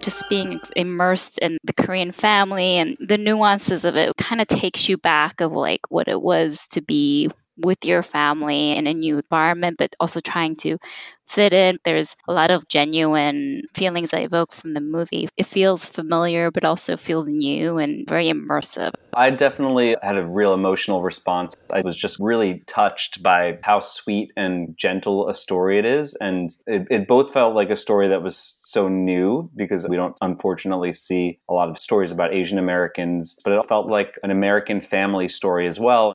just being immersed in the Korean family and the nuances of it kind of takes you back of like what it was to be with your family in a new environment, but also trying to fit in. There's a lot of genuine feelings I evoke from the movie. It feels familiar, but also feels new and very immersive. I definitely had a real emotional response. I was just really touched by how sweet and gentle a story it is. And it, it both felt like a story that was so new because we don't unfortunately see a lot of stories about Asian Americans, but it felt like an American family story as well.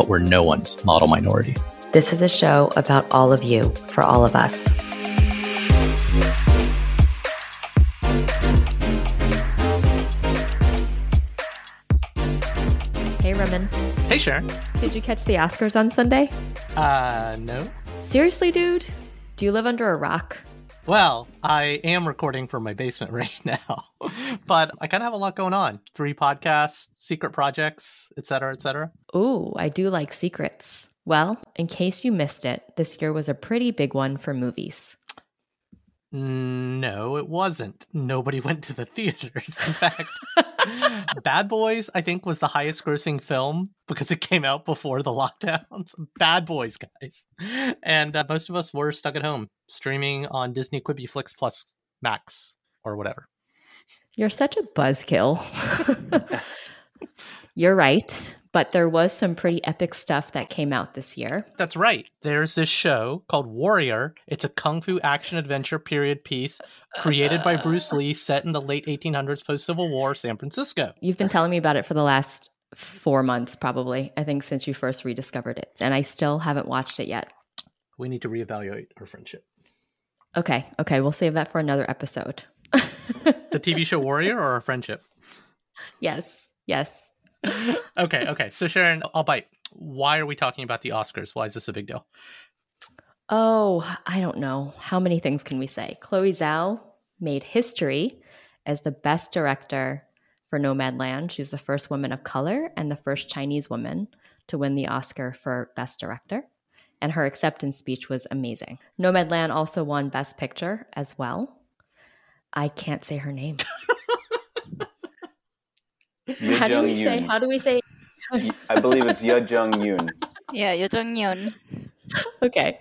but we're no one's model minority. This is a show about all of you for all of us. Hey, Raman. Hey, Sharon. Did you catch the Oscars on Sunday? Uh, no. Seriously, dude? Do you live under a rock? Well, I am recording from my basement right now, but I kind of have a lot going on. Three podcasts, secret projects, etc., etc. Ooh, I do like secrets. Well, in case you missed it, this year was a pretty big one for movies. No, it wasn't. Nobody went to the theaters. In fact, Bad Boys, I think, was the highest grossing film because it came out before the lockdowns. Bad Boys, guys. And uh, most of us were stuck at home streaming on Disney Quibi Flix Plus Max or whatever. You're such a buzzkill. You're right, but there was some pretty epic stuff that came out this year. That's right. There's this show called Warrior. It's a kung fu action adventure period piece created by Bruce Lee set in the late 1800s post Civil War San Francisco. You've been telling me about it for the last 4 months probably, I think since you first rediscovered it, and I still haven't watched it yet. We need to reevaluate our friendship. Okay, okay, we'll save that for another episode. the TV show Warrior or our friendship? Yes. Yes okay, okay. So Sharon, I'll bite. Why are we talking about the Oscars? Why is this a big deal? Oh, I don't know. How many things can we say? Chloe Zhao made history as the best director for Nomadland. She's the first woman of color and the first Chinese woman to win the Oscar for Best Director. And her acceptance speech was amazing. Nomadland also won Best Picture as well. I can't say her name. how do we say? How do we say? I believe it's Ye Jung Yoon. Yeah, Ye Jung Yoon. okay.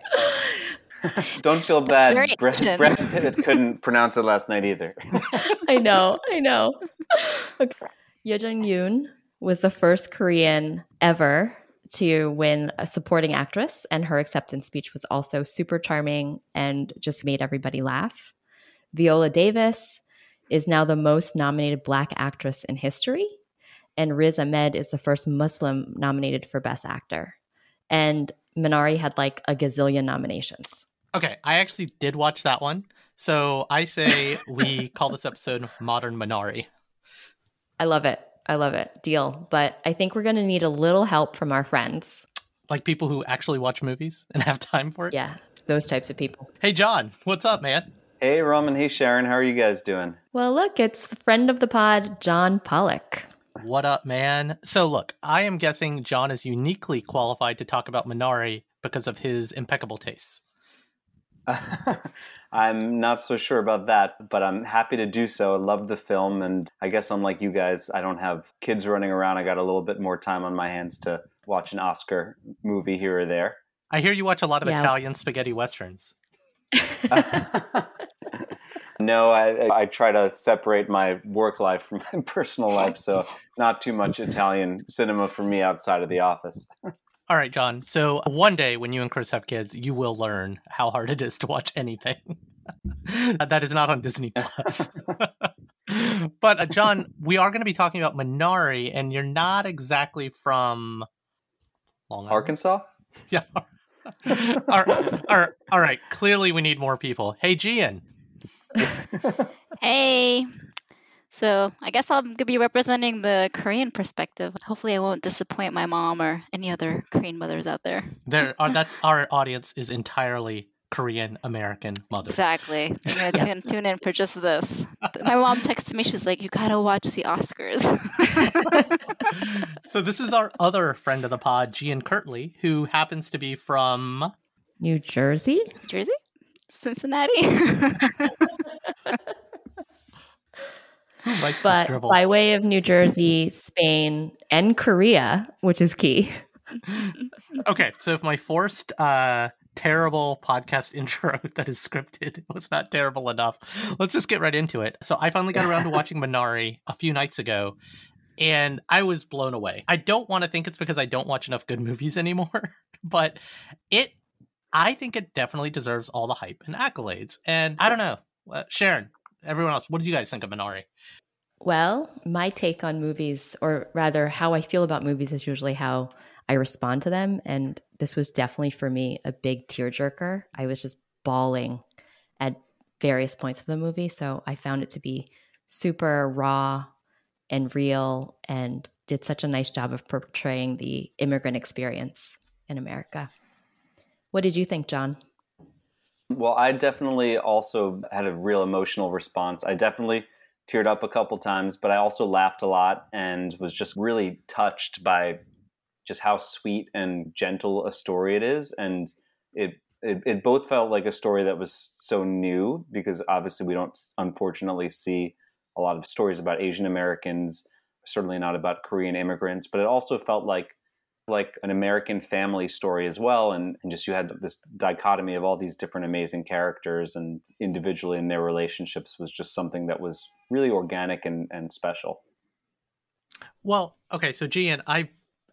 Don't feel bad. Brad, Brad Pitt couldn't pronounce it last night either. I know. I know. Okay. Ye Jung Yoon was the first Korean ever to win a supporting actress, and her acceptance speech was also super charming and just made everybody laugh. Viola Davis is now the most nominated Black actress in history and Riz Ahmed is the first Muslim nominated for Best Actor. And Minari had like a gazillion nominations. Okay, I actually did watch that one. So I say we call this episode Modern Minari. I love it. I love it. Deal. But I think we're going to need a little help from our friends. Like people who actually watch movies and have time for it? Yeah, those types of people. Hey, John, what's up, man? Hey, Roman. Hey, Sharon. How are you guys doing? Well, look, it's friend of the pod, John Pollock. What up, man? So, look, I am guessing John is uniquely qualified to talk about Minari because of his impeccable tastes. I'm not so sure about that, but I'm happy to do so. I love the film, and I guess unlike you guys, I don't have kids running around. I got a little bit more time on my hands to watch an Oscar movie here or there. I hear you watch a lot of yeah. Italian spaghetti westerns. No, I, I try to separate my work life from my personal life, so not too much Italian cinema for me outside of the office. All right, John. So one day when you and Chris have kids, you will learn how hard it is to watch anything. that is not on Disney Plus. but uh, John, we are going to be talking about Minari, and you're not exactly from Long Island. Arkansas. Yeah. all, right, all, right, all right. Clearly, we need more people. Hey, Gian. hey. So I guess I'm gonna be representing the Korean perspective. Hopefully, I won't disappoint my mom or any other Korean mothers out there. There are that's our audience is entirely Korean American mothers. Exactly. I'm gonna tune, tune in for just this. My mom texts me. She's like, "You gotta watch the Oscars." so this is our other friend of the pod, Gian Kirtley, who happens to be from New Jersey. Jersey, Cincinnati. but by way of New Jersey, Spain, and Korea, which is key. okay, so if my forced uh, terrible podcast intro that is scripted was not terrible enough. Let's just get right into it. So I finally got around to watching Minari a few nights ago and I was blown away. I don't want to think it's because I don't watch enough good movies anymore, but it I think it definitely deserves all the hype and accolades. And I don't know, uh, Sharon, everyone else, what did you guys think of Minari? Well, my take on movies, or rather, how I feel about movies, is usually how I respond to them. And this was definitely for me a big tearjerker. I was just bawling at various points of the movie. So I found it to be super raw and real and did such a nice job of portraying the immigrant experience in America. What did you think, John? Well, I definitely also had a real emotional response. I definitely teared up a couple times, but I also laughed a lot and was just really touched by just how sweet and gentle a story it is, and it, it it both felt like a story that was so new because obviously we don't unfortunately see a lot of stories about Asian Americans, certainly not about Korean immigrants, but it also felt like like an American family story as well. And, and just you had this dichotomy of all these different amazing characters and individually in their relationships was just something that was really organic and, and special. Well, okay, so Gian, I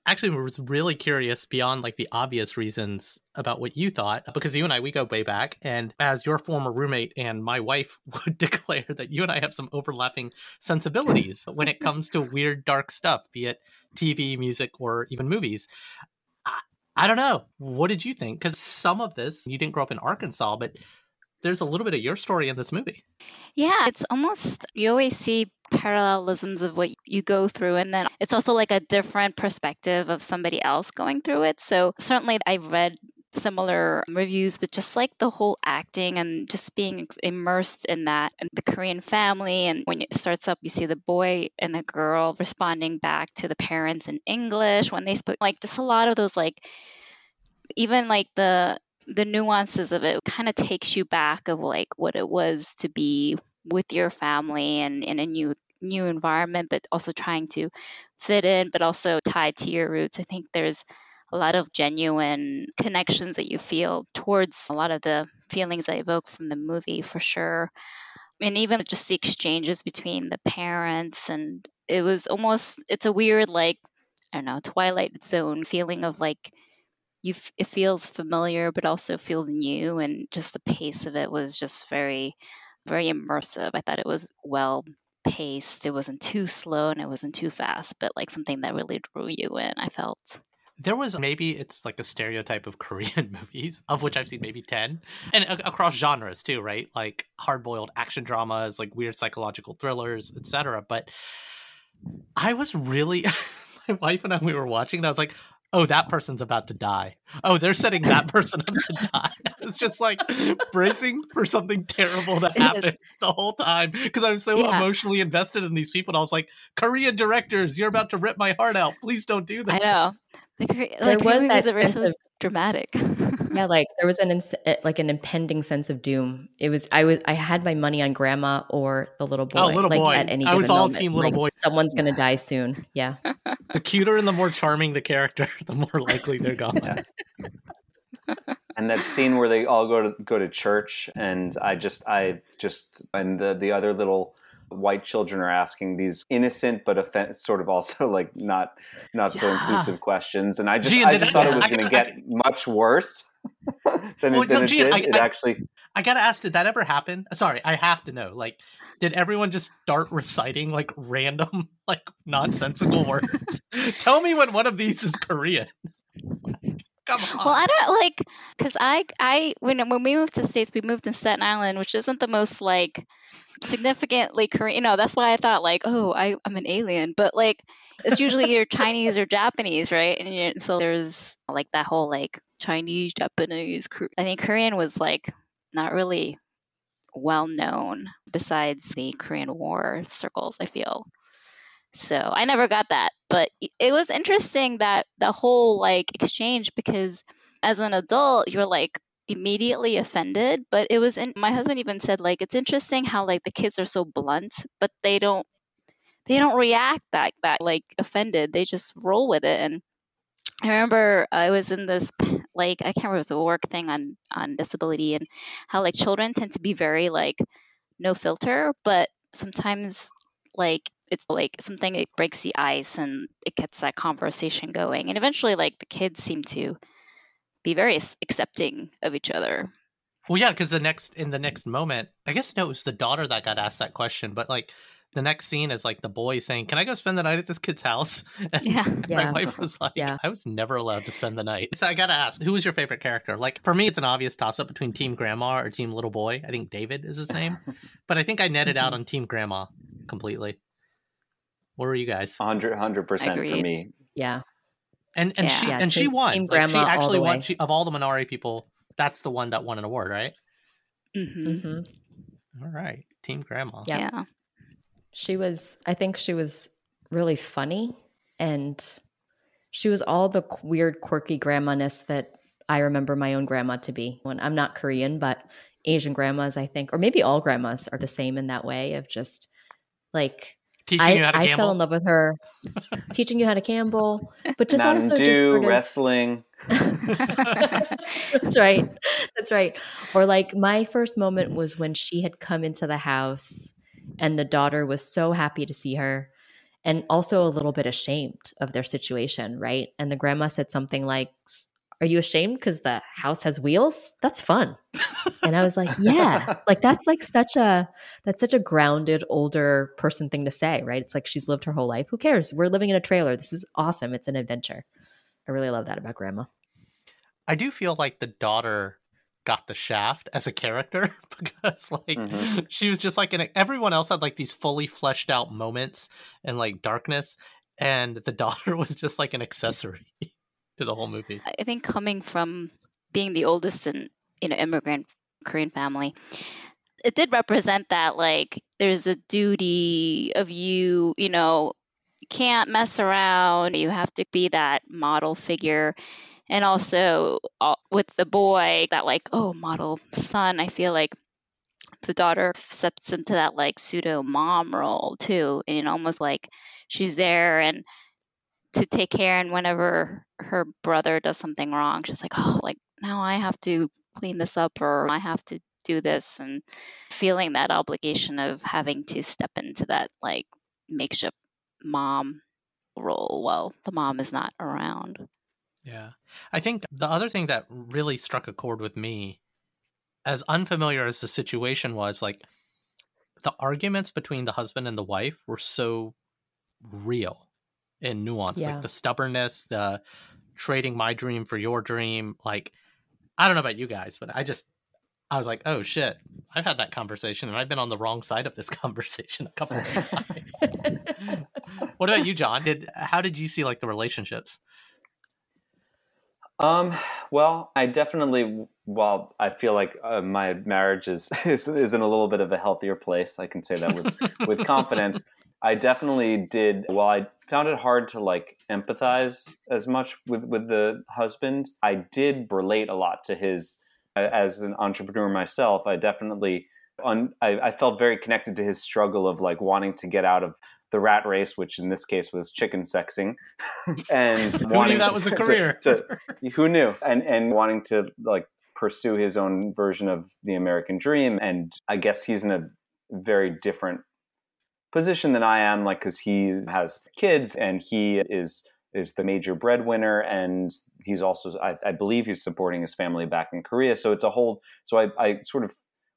actually was really curious beyond like the obvious reasons about what you thought because you and I we go way back and as your former roommate and my wife would declare that you and I have some overlapping sensibilities when it comes to weird dark stuff be it TV music or even movies. I, I don't know. What did you think? Cuz some of this you didn't grow up in Arkansas but there's a little bit of your story in this movie. Yeah, it's almost, you always see parallelisms of what you go through, and then it's also like a different perspective of somebody else going through it. So, certainly, I've read similar reviews, but just like the whole acting and just being immersed in that and the Korean family. And when it starts up, you see the boy and the girl responding back to the parents in English when they spoke, like just a lot of those, like, even like the the nuances of it kind of takes you back of like what it was to be with your family and in a new new environment but also trying to fit in but also tied to your roots. I think there's a lot of genuine connections that you feel towards a lot of the feelings I evoke from the movie for sure. And even just the exchanges between the parents and it was almost it's a weird like i don't know twilight zone feeling of like you f- it feels familiar but also feels new and just the pace of it was just very very immersive i thought it was well paced it wasn't too slow and it wasn't too fast but like something that really drew you in i felt there was maybe it's like a stereotype of Korean movies, of which I've seen maybe 10, and a- across genres too, right? Like hard boiled action dramas, like weird psychological thrillers, etc. But I was really, my wife and I, we were watching, and I was like, oh, that person's about to die. Oh, they're setting that person up to die. It's just like bracing for something terrible to happen the whole time because I was so yeah. emotionally invested in these people. And I was like, Korean directors, you're about to rip my heart out. Please don't do that. I know. Like, like there was that sense of, dramatic. yeah, like there was an eh, like an impending sense of doom. It was I was I had my money on grandma or the little boy. Oh, little like, boy! At any I was all moment. team little like, boy. Someone's gonna die soon. Yeah. the cuter and the more charming the character, the more likely they're gone. and that scene where they all go to go to church, and I just, I just, and the the other little white children are asking these innocent but offen- sort of also like not not so inclusive questions, and I just, Gian, I did just I- thought it was going to I- get much worse than Well, it, than no, it did. I- it I- actually. I gotta ask, did that ever happen? Sorry, I have to know. Like, did everyone just start reciting like random, like nonsensical words? Tell me when one of these is Korean. Come on. Well, I don't like because I I when when we moved to the states, we moved to Staten Island, which isn't the most like significantly Korean. You know, that's why I thought like, oh, I I'm an alien, but like it's usually either Chinese or Japanese, right? And you, so there's like that whole like Chinese, Japanese. Kor- I think Korean was like not really well known besides the Korean War circles. I feel. So I never got that, but it was interesting that the whole like exchange because as an adult you're like immediately offended, but it was in my husband even said like it's interesting how like the kids are so blunt, but they don't they don't react that that like offended. They just roll with it and I remember I was in this like I can't remember it was a work thing on on disability and how like children tend to be very like no filter, but sometimes like it's like something it breaks the ice and it gets that conversation going. And eventually like the kids seem to be very accepting of each other. Well, yeah, because the next in the next moment, I guess no, it was the daughter that got asked that question, but like the next scene is like the boy saying, "Can I go spend the night at this kid's house?" And Yeah. my Yeah. wife was like, Yeah. "I was never allowed to spend the night." So I gotta ask, who is your favorite character? Like for me, it's an obvious toss up between Team Grandma or Team Little Boy. I think David is his name, but I think I netted out on Team Grandma completely. What were you guys? 100 percent for me. Yeah. And and Yeah. she Yeah, and she won. Team Like, she Grandma all actually won. She, of all the Minari people, that's the one that won an award, right? hmm hmm All right, Team Grandma. Yeah. Yeah She was, I think she was really funny and she was all the weird, quirky grandma-ness that I remember my own grandma to be. When I'm not Korean, but Asian grandmas, I think, or maybe all grandmas are the same in that way of just like Teaching I, you how to I gamble. fell in love with her, teaching you how to gamble, but just Mountain also Dew, just sort of wrestling. That's right. That's right. Or like my first moment was when she had come into the house and the daughter was so happy to see her and also a little bit ashamed of their situation, right? And the grandma said something like, Are you ashamed because the house has wheels? That's fun. And I was like, Yeah. like that's like such a that's such a grounded older person thing to say, right? It's like she's lived her whole life. Who cares? We're living in a trailer. This is awesome. It's an adventure. I really love that about grandma. I do feel like the daughter got the shaft as a character because like Mhm. she was just like an everyone else had like these fully fleshed out moments and like darkness and the daughter was just like an accessory to the whole movie. I think coming from being the oldest in you know immigrant Korean family, it did represent that like there's a duty of you, you know, you can't mess around. You have to be that model figure. And also uh, with the boy, that like, oh, model son, I feel like the daughter steps into that like pseudo mom role too. And almost like she's there and to take care and whenever her brother does something wrong she's like oh like now i have to clean this up or i have to do this and feeling that obligation of having to step into that like makeshift mom role while the mom is not around Yeah. I think the other thing that really struck a chord with me, as unfamiliar as the situation was, like the arguments between the husband and the wife were so real and nuanced. Yeah. Like the stubbornness, the trading my dream for your dream. Like, I don't know about you guys, but I just, I was like, oh shit, I've had that conversation and I've been on the wrong side of this conversation a couple of times. what about you, John? Did how did you see like the relationships? Um, well, I definitely, while I feel like uh, my marriage is, is is in a little bit of a healthier place, I can say that with with confidence. I definitely did. While I found it hard to like empathize as much with with the husband, I did relate a lot to his. As an entrepreneur myself, I definitely, un, I, I felt very connected to his struggle of like wanting to get out of the rat race, which in this case was chicken sexing, and Who knew wanting that was a to- career? to- who knew and and wanting to like pursue his own version of the American dream. And I guess he's in a very different position than I am, like because he has kids and he is is the major breadwinner and he's also I, I, believe he's supporting his family back in Korea. So it's a whole so I, I sort of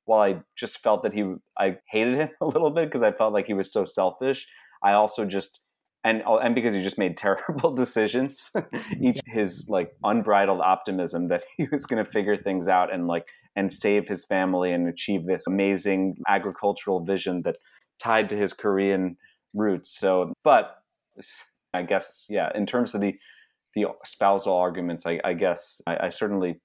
while I just felt that he I hated him a little bit because I felt like he was so selfish, I also just and oh, and because he just made terrible decisions each his like unbridled optimism that he was going to figure things out and like and save his family and achieve this amazing agricultural vision that tied to his korean roots. So but i guess yeah in terms of the the spousal arguments i, I guess I, I certainly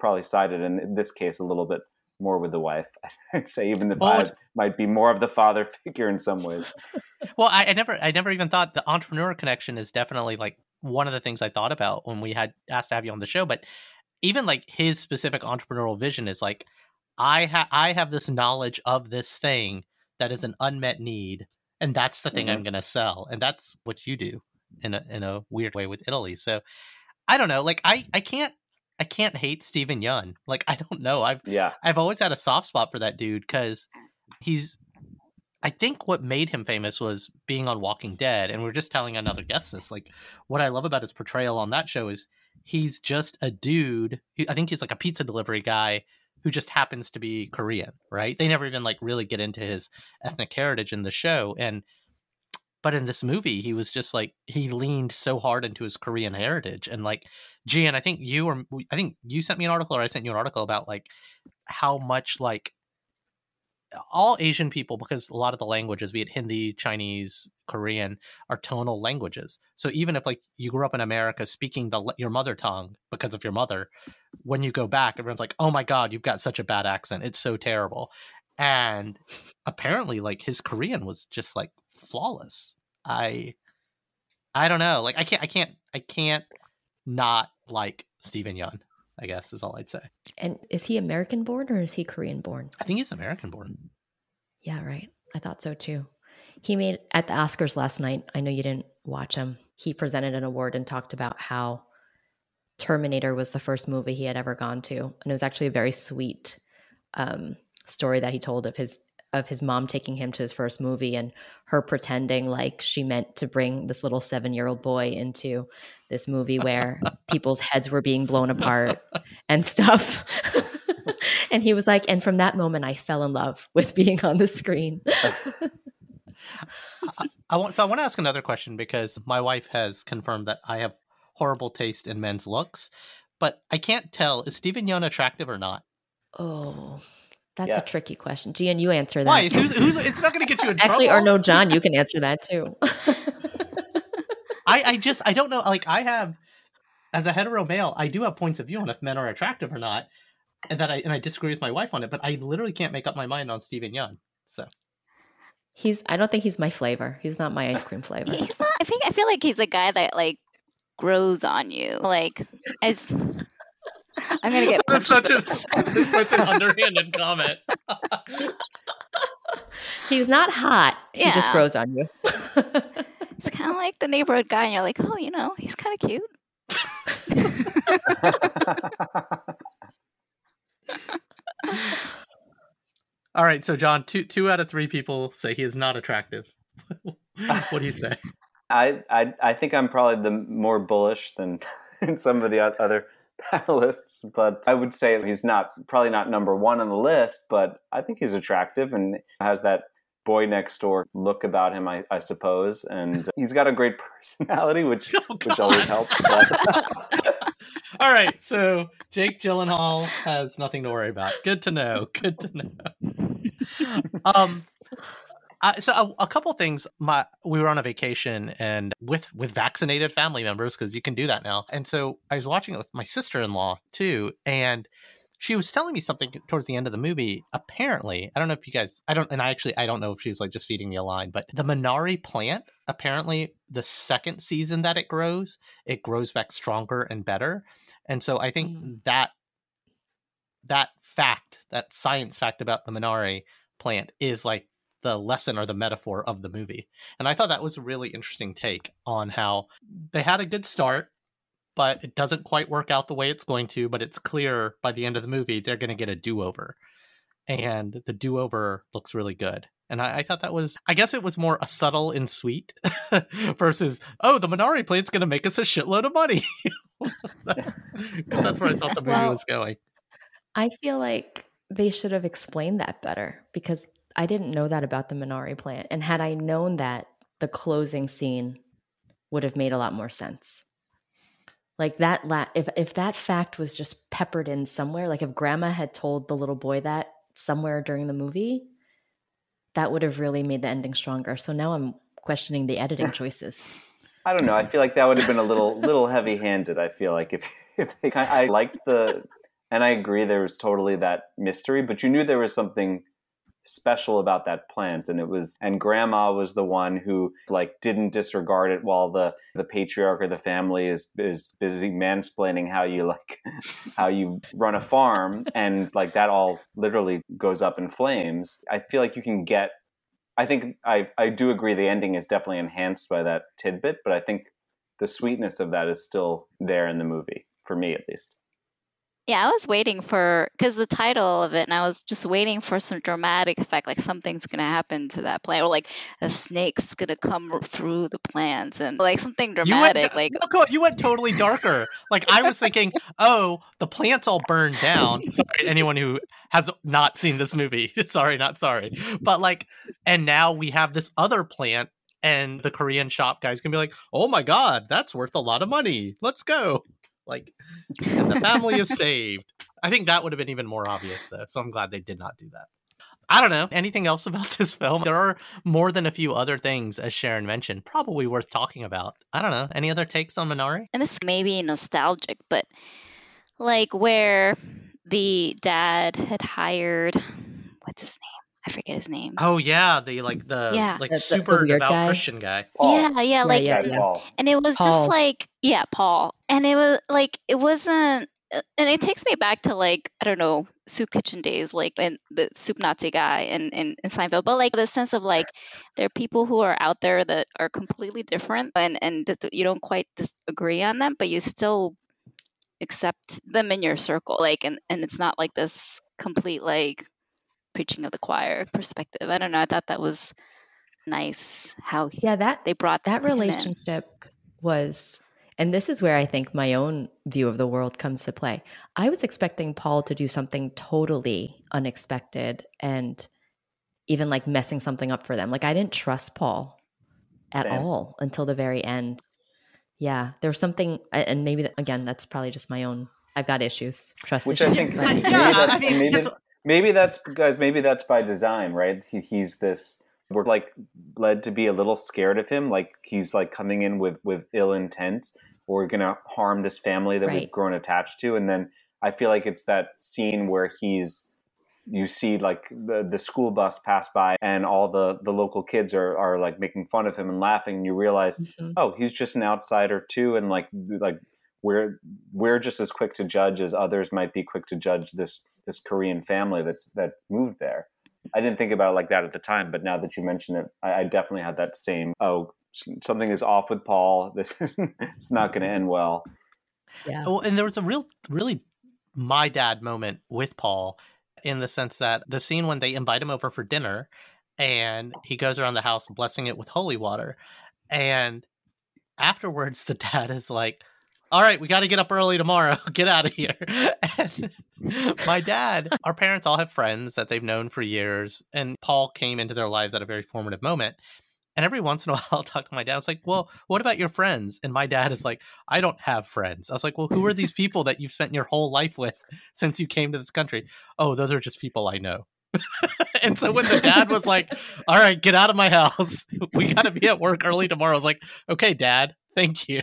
probably sided in this case a little bit more with the wife. I'd say even the well, might be more of the father figure in some ways. well, I, I, never, I never even thought the entrepreneur connection is definitely like one of the things I thought about when we had asked to have you on the show. But even like his specific entrepreneurial vision is like, I have, I have this knowledge of this thing that is an unmet need, and that's the thing mm-hmm. I'm going to sell, and that's what you do in a in a weird way with Italy. So I don't know, like I I can't I can't hate Steven Yeun. Like I don't know. I've yeah. I've always had a soft spot for that dude because he's. I think what made him famous was being on Walking Dead, and we are just telling another guest this. Like, what I love about his portrayal on that show is he's just a dude. I think he's like a pizza delivery guy who just happens to be Korean, right? They never even like really get into his ethnic heritage in the show, and but in this movie he was just like he leaned so hard into his korean heritage and like Gian, I think you or I think you sent me an article or I sent you an article about like how much like all Asian people, because a lot of the languages, be it Hindi, Chinese, Korean, are tonal languages. So even if like you grew up in America speaking the your mother tongue because of your mother, when you go back, everyone's like, "Oh my god, you've got such a bad accent. It's so terrible." And apparently, like his Korean was just like flawless. I I don't know. Like I can't I can't I can't not like Steven Yeun, I guess is all I'd say. And is he American born or is he Korean born? I think he's American born. Yeah, right. I thought so too. He made at the Oscars last night. I know you didn't watch him. He presented an award and talked about how Terminator was the first movie he had ever gone to. And it was actually a very sweet um, story that he told of his of his mom taking him to his first movie and her pretending like she meant to bring this little seven year old boy into this movie where people's heads were being blown apart and stuff. and he was like, and from that moment, I fell in love with being on the screen. I, I want so I want to ask another question because my wife has confirmed that I have horrible taste in men's looks, but I can't tell is Steven Yeun attractive or not. Oh, that's yes. a tricky question. Gian, you answer that. Why? Who's, who's, it's not going to get you in Actually, trouble. or no, John, you can answer that too. I, I just, I don't know. Like, I have, as a hetero male, I do have points of view on if men are attractive or not, and that I and I disagree with my wife on it. But I literally can't make up my mind on Steven Yeun. So he's, I don't think he's my flavor. He's not my ice cream flavor. He's not. I think I feel like he's a guy that like grows on you, like as I'm gonna get that's such, a, such an underhanded comment. He's not hot. Yeah. He just grows on you. it's kind of like the neighborhood guy, and you're like, oh, you know, he's kind of cute. All right, so John, two two out of three people say he is not attractive. what do you say? I, I I think I'm probably the more bullish than some of the other panelists, but I would say he's not probably not number one on the list, but I think he's attractive and has that boy next door look about him, I, I suppose. And he's got a great personality, which oh, which always helps. All right, so Jake Gyllenhaal has nothing to worry about. Good to know. Good to know. Um, uh, so a, a, couple things. My we were on a vacation and with with vaccinated family members because you can do that now. And so I was watching it with my sister in law too, and she was telling me something towards the end of the movie. Apparently, I don't know if you guys, I don't, and I actually I don't know if she's like just feeding me a line, but the Minari plant apparently the second season that it grows, it grows back stronger and better. And so I think mm. that that fact, that science fact about the Minari plant is like the lesson or the metaphor of the movie. And I thought that was a really interesting take on how they had a good start but it doesn't quite work out the way it's going to. But it's clear by the end of the movie they're going to get a do over, and the do over looks really good. And I, I, thought that was, I guess it was more a subtle and sweet versus, oh, the Minari plant's going to make us a shitload of money. Because that's where I thought the movie well, was going. I feel like they should have explained that better because I didn't know that about the Minari plant. And had I known that, the closing scene would have made a lot more sense. Like that, la- if if that fact was just peppered in somewhere, like if Grandma had told the little boy that somewhere during the movie, that would have really made the ending stronger. So now I'm questioning the editing choices. I don't know. I feel like that would have been a little little heavy handed. I feel like if if they, I liked the, and I agree there was totally that mystery, but you knew there was something special about that plant and it was and grandma was the one who like didn't disregard it while the the patriarch of the family is is busy mansplaining how you like how you run a farm and like that all literally goes up in flames. I feel like you can get i think i i do agree the ending is definitely enhanced by that tidbit but i think the sweetness of that is still there in the movie for me at least yeah, I was waiting for because the title of it, and I was just waiting for some dramatic effect, like something's gonna happen to that plant, or like a snake's gonna come through the plants, and like something dramatic. You went, like you went totally darker. like I was thinking, oh, the plants all burned down. Sorry, anyone who has not seen this movie, sorry, not sorry, but like, and now we have this other plant and the Korean shop guys can be like, "Oh my god, that's worth a lot of money. Let's go." Like, and the family is saved. I think that would have been even more obvious, though. So I'm glad they did not do that. I don't know. Anything else about this film? There are more than a few other things, as Sharon mentioned, probably worth talking about. I don't know. Any other takes on Minari? And this may be nostalgic, but like where the dad had hired, what's his name? I forget his name. Oh yeah, the like the yeah. like the, super the devout guy. Christian guy. Paul. Yeah, yeah, like yeah, yeah. and it was Paul. just like yeah, Paul. And it was like it wasn't uh, and it takes me back to like I don't know soup kitchen days, like in the soup Nazi guy in, in, in Seinfeld, but like the sense of like there are people who are out there that are completely different and and you don't quite disagree on them, but you still accept them in your circle, like and and it's not like this complete like preaching of the choir perspective. I don't know. I thought that was nice how yeah that they brought that relationship in. was and this is where I think my own view of the world comes to play. I was expecting Paul to do something totally unexpected and even like messing something up for them. Like I didn't trust Paul at Same. all until the very end. Yeah, there was something, and maybe again, that's probably just my own. I've got issues, trust Which issues. I think, maybe, that's, maybe, that's guys maybe that's by design right he, he's this we're like led to be a little scared of him like he's like coming in with with ill intent or gonna harm this family that right. we've grown attached to and then i feel like it's that scene where he's you see like the, the school bus pass by and all the, the local kids are, are like making fun of him and laughing and you realize mm-hmm. oh he's just an outsider too and like like we're we're just as quick to judge as others might be quick to judge this this Korean family that's that moved there. I didn't think about it like that at the time, but now that you mention it, I, I definitely had that same oh something is off with Paul. This is it's not going to end well. Yeah. Well, and there was a real, really my dad moment with Paul in the sense that the scene when they invite him over for dinner and he goes around the house blessing it with holy water. And afterwards, the dad is like, all right, we got to get up early tomorrow. Get out of here. And my dad, our parents all have friends that they've known for years. And Paul came into their lives at a very formative moment. And every once in a while, I'll talk to my dad. I was like, well, what about your friends? And my dad is like, I don't have friends. I was like, well, who are these people that you've spent your whole life with since you came to this country? Oh, those are just people I know. and so when the dad was like, all right, get out of my house. We got to be at work early tomorrow. I was like, okay, dad, thank you.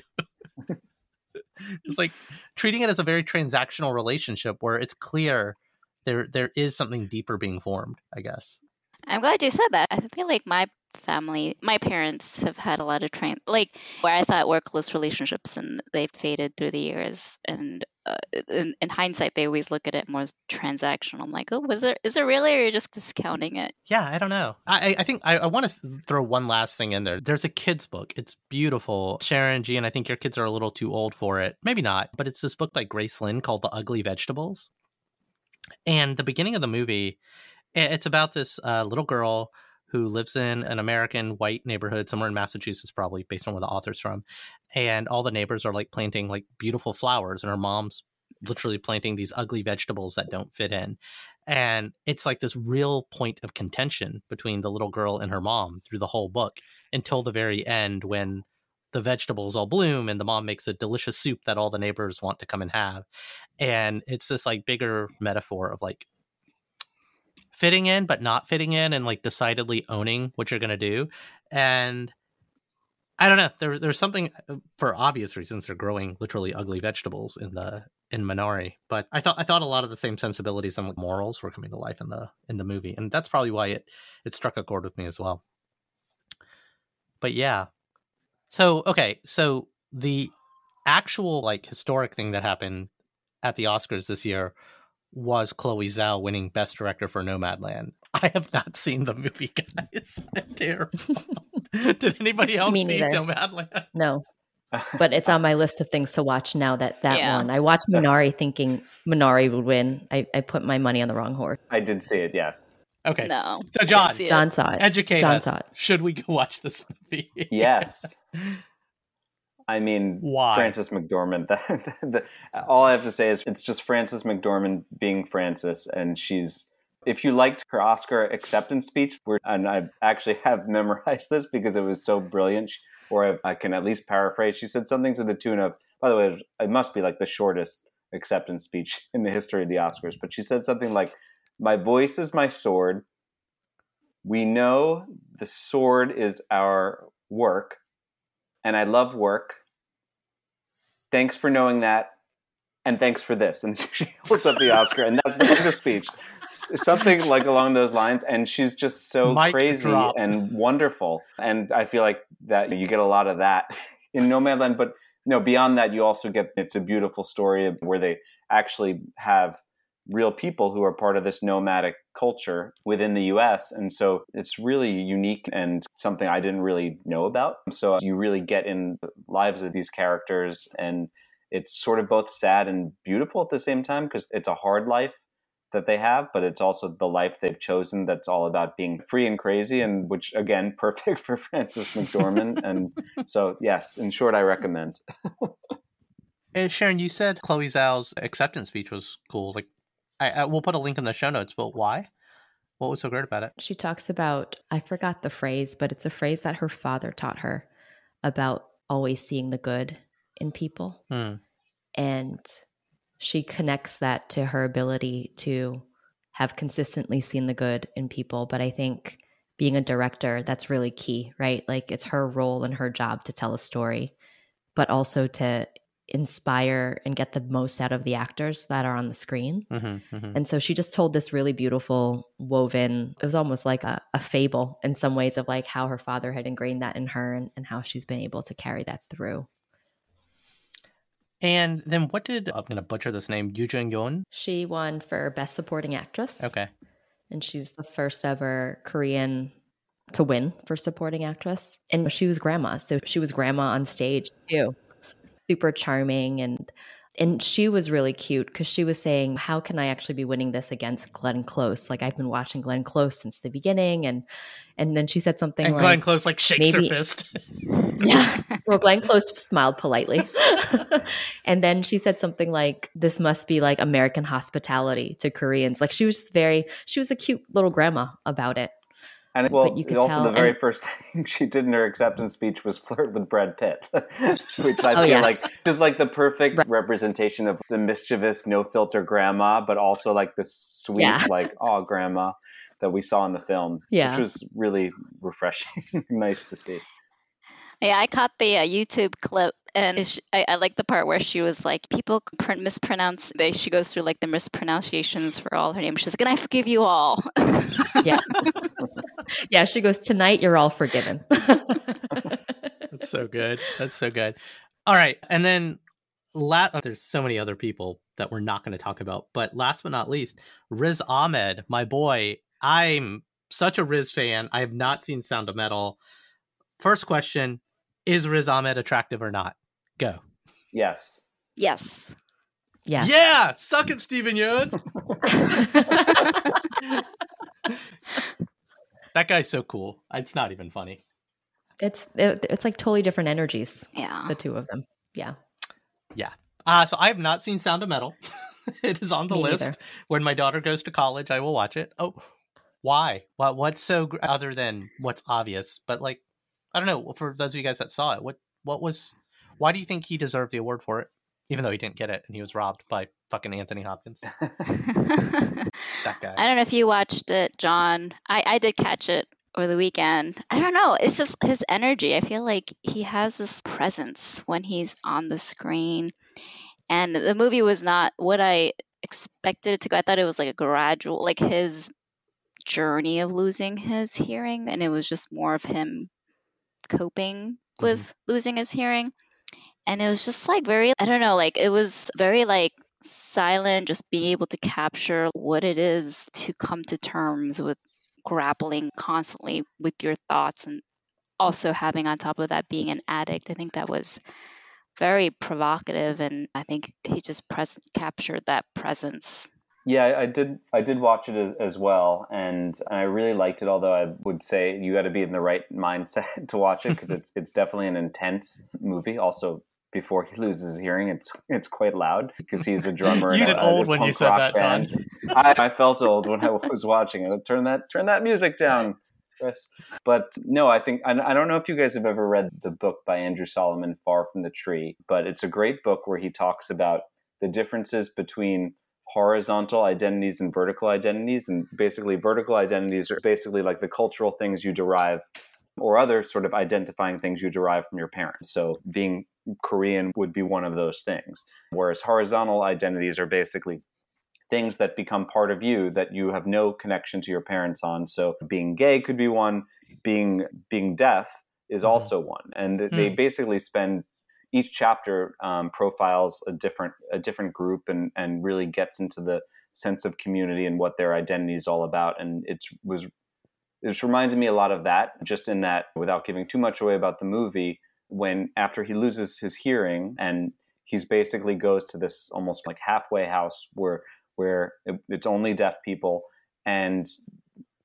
It's like treating it as a very transactional relationship where it's clear there there is something deeper being formed i guess. I'm glad you said that. I feel like my family. My parents have had a lot of train, like where I thought were close relationships, and they faded through the years. And uh, in, in, hindsight, they always look at it more as transactional. I'm like, oh, was it? Is it really, or you're just discounting it? Yeah, I don't know. I I think I, I want to throw one last thing in there. There's a kids book. It's beautiful. Sharon G, and I think your kids are a little too old for it. Maybe not, but it's this book by Grace Lin called The Ugly Vegetables. And the beginning of the movie, it's about this uh, little girl who lives in an American white neighborhood somewhere in Massachusetts, probably based on where the author's from. And all the neighbors are like planting like beautiful flowers, and her mom's literally planting these ugly vegetables that don't fit in. And it's like this real point of contention between the little girl and her mom through the whole book until the very end when the vegetables all bloom and the mom makes a delicious soup that all the neighbors want to come and have. And it's this like bigger metaphor of like fitting in but not fitting in and like decidedly owning what you're going to do and i don't know there, there's something uh, for obvious reasons they're growing literally ugly vegetables in the in minari but i thought i thought a lot of the same sensibilities and morals were coming to life in the in the movie and that's probably why it it struck a chord with me as well. But yeah. So okay so the actual like historic thing that happened at the oscars this year was Chloe Zhao winning Best Director for Nomadland. I have not seen the movie, guys. I'm terrible. Did anybody else see Nomadland? No. But it's on my list of things to watch now that that yeah. one. I watched Minari thinking Minari would win. I, I put my money on the wrong horse. I did see it, yes. Okay. No. So John, John saw it. Educate John us. Saw it. Should we go watch this movie? yes. I mean, why Frances McDormand? All I have to say is it's just Frances McDormand being Frances, and she's. If you liked her Oscar acceptance speech, and I actually have memorized this because it was so brilliant, or I can at least paraphrase. She said something to the tune of, by the way, it must be like the shortest acceptance speech in the history of the Oscars, but she said something like, "My voice is my sword. We know the sword is our work." And I love work. Thanks for knowing that, and thanks for this. And she holds up the Oscar, and that's, the speech. Something like along those lines, and she's just so Mike crazy dropped. and wonderful. And I feel like that you get a lot of that in Nomadland, but you know, beyond that, you also get it's a beautiful story where they actually have real people who are part of this nomadic culture within the US. And so it's really unique and something I didn't really know about. So you really get in the lives of these characters and it's sort of both sad and beautiful at the same time because it's a hard life that they have, but it's also the life they've chosen that's all about being free and crazy, and which again, perfect for Frances McDormand. and so, yes, in short, I recommend. and Sharon, you said Chloe Zhao's acceptance speech was cool. Like, I, I, we'll put a link in the show notes, but why? What was so great about it? She talks about, I forgot the phrase, but it's a phrase that her father taught her about always seeing the good in people. Hmm. And she connects that to her ability to have consistently seen the good in people. But I think being a director, that's really key, right? Like it's her role and her job to tell a story, but also to inspire and get the most out of the actors that are on the screen. Mm-hmm, mm-hmm. And so she just told this really beautiful, woven, it was almost like a, a, fable in some ways of like how her father had ingrained that in her and, and how she's been able to carry that through. And then what did, I'm going to butcher this name, Yu Jung Yoon? She won for Best Supporting Actress. Okay. And she's the first ever Korean to win for supporting actress. And she was grandma. So she was grandma on stage too super charming and and she was really cute because she was saying, "How can I actually be winning this against Glenn Close? Like I've been watching Glenn Close since the beginning." And and then she said something and like, Glenn Close like shakes maybe, her fist. yeah. Well, Glenn Close smiled politely, and then she said something like, "This must be like American hospitality to Koreans." Like she was very, she was a cute little grandma about it. And well, you could also tell, the very and, first thing she did in her acceptance speech was flirt with Brad Pitt, which I oh, feel yes. like is like the perfect right. representation of the mischievous, no filter grandma, but also like the sweet, yeah. like oh grandma that we saw in the film, yeah. which was really refreshing, nice to see. Yeah, I caught the uh, YouTube clip, and she, I, I like the part where she was like, "People pr- mispronounce." They, she goes through like the mispronunciations for all her names. She's like, "And I forgive you all." yeah, yeah, she goes, Tonight you're all forgiven. That's so good. That's so good. All right. And then la- oh, there's so many other people that we're not going to talk about. But last but not least, Riz Ahmed, my boy. I'm such a Riz fan. I have not seen Sound of Metal. First question Is Riz Ahmed attractive or not? Go. Yes. Yes. Yeah. Yeah. Suck it, Steven Yeun. that guy's so cool. It's not even funny. It's it, it's like totally different energies, Yeah. the two of them. Yeah. Yeah. Uh, so I have not seen Sound of Metal. it is on the Me list. neither. When my daughter goes to college, I will watch it. Oh, why? What? What's so gr- other than what's obvious? But like, I don't know. For those of you guys that saw it, what what was? Why do you think he deserved the award for it? Even though he didn't get it and he was robbed by fucking Anthony Hopkins. That guy. I don't know if you watched it, John. I, I did catch it over the weekend. I don't know. It's just his energy. I feel like he has this presence when he's on the screen. And the movie was not what I expected it to go. I thought it was like a gradual, like his journey of losing his hearing. And it was just more of him coping mm-hmm. with losing his hearing. And it was just like very, I don't know, like it was very like silent, just being able to capture what it is to come to terms with grappling constantly with your thoughts and also having on top of that being an addict. I think that was very provocative and I think he just pres- captured that presence. Yeah, I- did. I did watch it as, as well, and and I really liked it. Although I would say you got to be in the right mindset to watch it because it's it's definitely an intense movie. Also, before he loses his hearing, it's it's quite loud because he's a drummer. You did a, old when you said that, John. I, I felt old when I was watching it. Turn that turn that music down, Chris. But no, I think I, I don't know if you guys have ever read the book by Andrew Solomon, Far from the Tree, but it's a great book where he talks about the differences between horizontal identities and vertical identities. And basically, vertical identities are basically like the cultural things you derive or other sort of identifying things you derive from your parents. So being Korean would be one of those things. Whereas horizontal identities are basically things that become part of you that you have no connection to your parents on. So being gay could be one, being being deaf is Mhm. also one. And th- they Hmm. basically spend each chapter um, profiles a different a different group and and really gets into the sense of community and what their identity is all about. And it was it reminded me a lot of that, just in that without giving too much away about the movie, when after he loses his hearing and he's basically goes to this almost like halfway house where where it, it's only deaf people and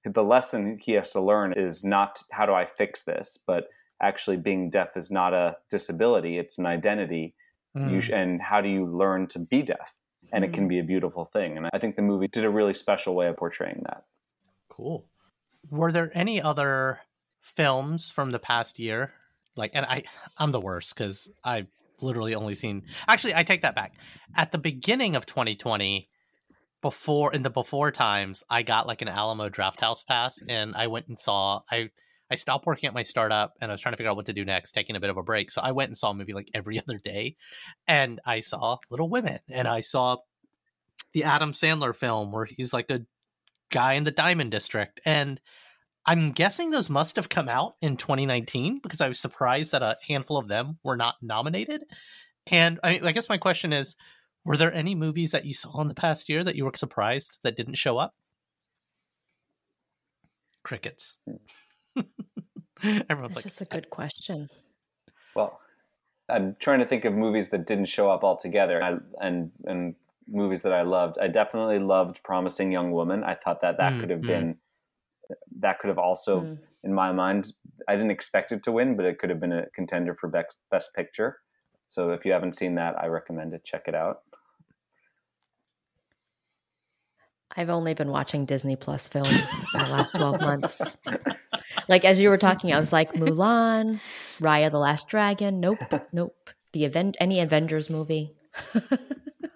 the lesson he has to learn is not how do I fix this, but actually being deaf is not a disability; it's an identity. Mm. You sh- and how do you learn to be deaf? And it can be a beautiful thing. And I think the movie did a really special way of portraying that. Cool. Were there any other films from the past year? Like, and I, I'm the worst because I've literally only seen. Actually, I take that back. At the beginning of 2020, before in the before times, I got like an Alamo Drafthouse pass, and I went and saw. I I stopped working at my startup, and I was trying to figure out what to do next, taking a bit of a break. So I went and saw a movie like every other day, and I saw Little Women, and I saw the Adam Sandler film where he's like a guy in the Diamond District. And I'm guessing those must have come out in 2019 because I was surprised that a handful of them were not nominated. And I, I guess my question is were there any movies that you saw in the past year that you were surprised that didn't show up? Crickets. Hmm. Everyone's That's like, just a good question. Well, I'm trying to think of movies that didn't show up altogether, and and, and movies that I loved. I definitely loved Promising Young Woman. I thought that that Mm, could have mm. been that could have also, Mm. in my mind, I didn't expect it to win, but it could have been a contender for best best picture. So if you haven't seen that, I recommend it. Check it out. I've only been watching Disney Plus films in the last 12 months. Like as you were talking, I was like Mulan, Raya the Last Dragon. Nope, nope. The event, any Avengers movie.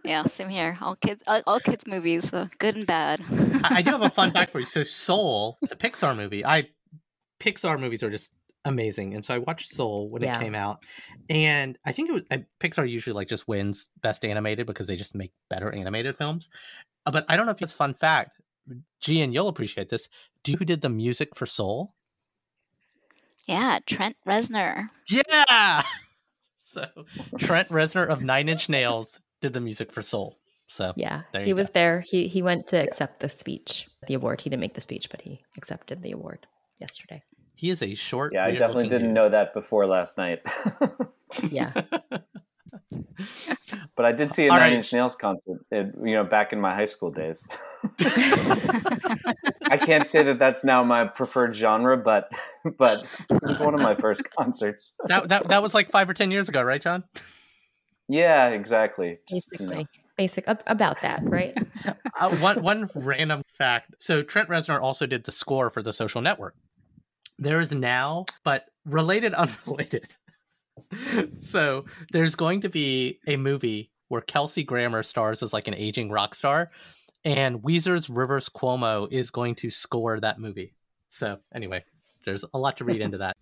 Yeah, same here. All kids, all, all kids movies, so good and bad. I, I do have a fun fact for you. So Soul, the Pixar movie, I Pixar movies are just amazing, and so I watched Soul when Yeah. it came out, and I think it was I, Pixar usually like just wins best animated because they just make better animated films. Uh, But I don't know if it's a fun fact. Gian, you'll appreciate this. Do you who did the music for Soul? Yeah, Trent Reznor. Yeah. So Trent Reznor of Nine Inch Nails did the music for Soul. So Yeah, There he you was go. there. He he went to accept the speech, the award. He didn't make the speech, but he accepted the award yesterday. he is a short. Yeah, I definitely didn't dude. know that before last night. Yeah, but I did see a All Nine right. Inch Nails concert, it, you know, back in my high school days. I can't say that that's now my preferred genre, but but it was one of my first concerts. that, that that was like five or ten years ago, right, John? Yeah, exactly. Just, you know. basically, basic about that, right? uh, one one random fact. So Trent Reznor also did the score for The Social Network. There is now, but related, unrelated. so there's going to be a movie where Kelsey Grammer stars as like an aging rock star, and Weezer's Rivers Cuomo is going to score that movie. So anyway, there's a lot to read into that.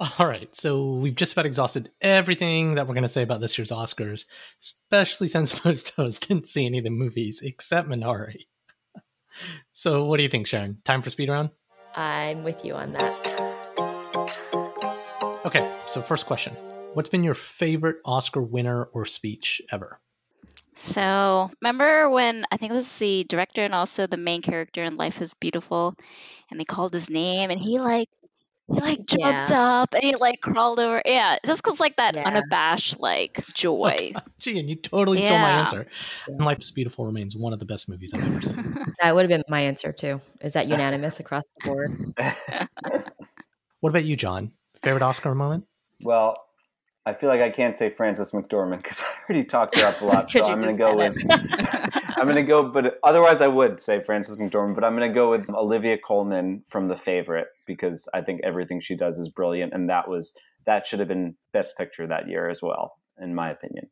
All right, so we've just about exhausted everything that we're going to say about this year's Oscars, especially since most of us didn't see any of the movies except Minari. so, what do you think, Sharon? Time for speed round? I'm with you on that. Okay, so first question What's been your favorite Oscar winner or speech ever? So, remember when I think it was the director and also the main character in Life is Beautiful, and they called his name, and he like he like jumped up and he like crawled over. Yeah, just cause like that Yeah. unabashed like joy. Gee, and you totally stole my Yeah. answer. And Life is Beautiful remains one of the best movies I've ever seen. That would have been my answer too. Is that unanimous across the board? what about you, John? Favorite Oscar moment? Well, I feel like I can't say Frances McDormand because I already talked her up a lot. So I'm going to go with. I'm going to go, but otherwise I would say Frances McDormand. But I'm going to go with Olivia Colman from The Favorite because I think everything she does is brilliant, and that was that should have been Best Picture that year as well, in my opinion.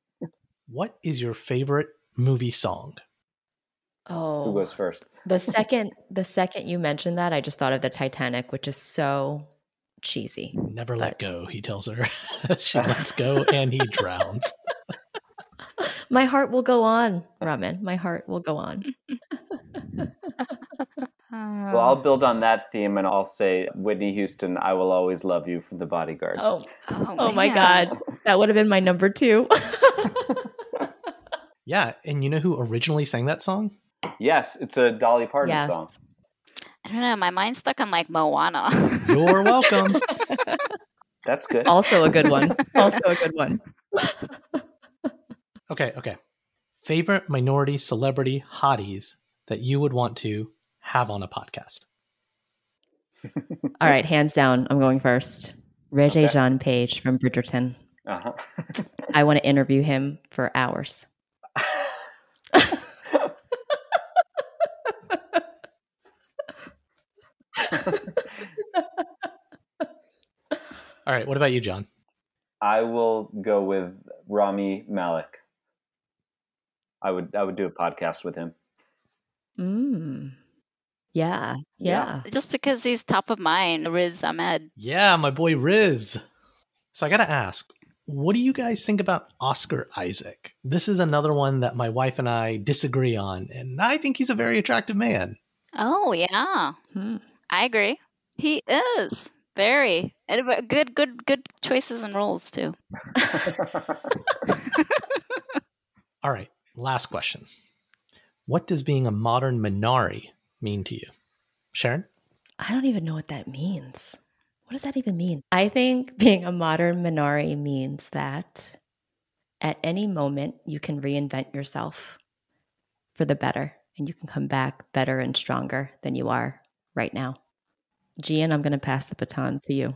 What is your favorite movie song? Oh, who goes first? the second the second you mentioned that, I just thought of the Titanic, which is so cheesy. Never let go, he tells her. she lets go and he drowns. My heart will go on, Raman. My heart will go on. Well, I'll build on that theme, and I'll say Whitney Houston. I will always love you from The Bodyguard. Oh, oh, oh my. God, that would have been my number two. Yeah, and you know who originally sang that song? Yes, it's a Dolly Parton Yes. song. I don't know. My mind's stuck on like Moana. You're welcome. That's good. also a good one. Also a good one. Okay, okay. Favorite minority celebrity hotties that you would want to have on a podcast? All right, hands down, I'm going first. Regé Okay. Jean Page from Bridgerton. Uh-huh. I want to interview him for hours. All right, what about you, John? I will go with Rami Malek. I would I would do a podcast with him. Mm. Yeah, Yeah. yeah. Just because he's top of mind, Riz Ahmed. Yeah, my boy Riz. So I got to ask, what do you guys think about Oscar Isaac? This is another one that my wife and I disagree on, and I think he's a very attractive man. Oh yeah, Hmm. I agree. He is very and good, good, good choices and roles too. All right, last question. What does being a modern Minari mean to you? Sharon? I don't even know what that means. What does that even mean? I think being a modern Minari means that at any moment you can reinvent yourself for the better and you can come back better and stronger than you are right now. Gian, I'm going to pass the baton to you.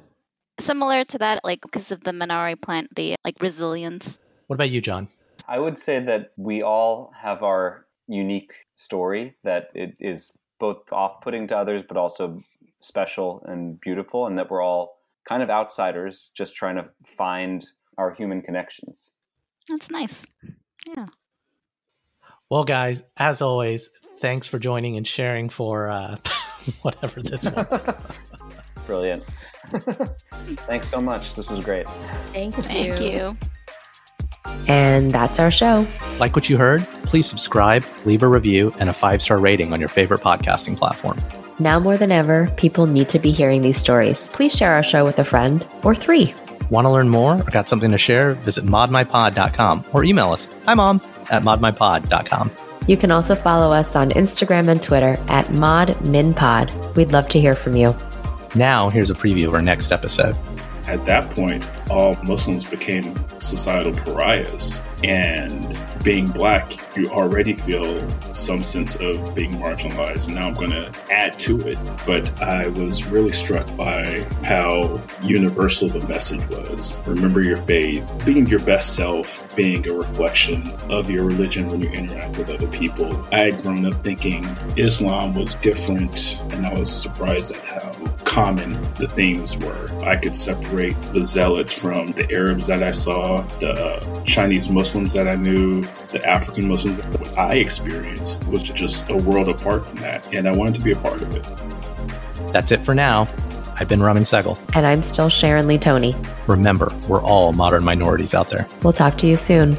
Similar to that, like because of the Minari plant, the like resilience. What about you, John? I would say that we all have our unique story that it is both off-putting to others but also special and beautiful and that we're all kind of outsiders just trying to find our human connections. That's nice. Yeah. Well, guys, as always, thanks for joining and sharing for uh, whatever this was. Brilliant. Thanks so much. This was great. Thank you. Thank you. And that's our show. Like what you heard? Please subscribe, leave a review, and a five star rating on your favorite podcasting platform. Now more than ever, people need to be hearing these stories. Please share our show with a friend or three. Want to learn more or got something to share? Visit modminpod.com or email us. Hi, mom, at modminpod.com. You can also follow us on Instagram and Twitter at modminpod. We'd love to hear from you. Now, here's a preview of our next episode. At that point, all Muslims became societal pariahs. And being black, you already feel some sense of being marginalized. And now I'm going to add to it. But I was really struck by how universal the message was. Remember your faith, being your best self, being a reflection of your religion when you interact with other people. I had grown up thinking Islam was different, and I was surprised at how common the themes were. I could separate the zealots from the Arabs that I saw, the Chinese Muslims that I knew, the African Muslims. What I experienced was just a world apart from that, and I wanted to be a part of it. That's it for now. I've been Raman Sehgal. And I'm still Sharon Lee Tony. Remember, we're all modern minorities out there. We'll talk to you soon.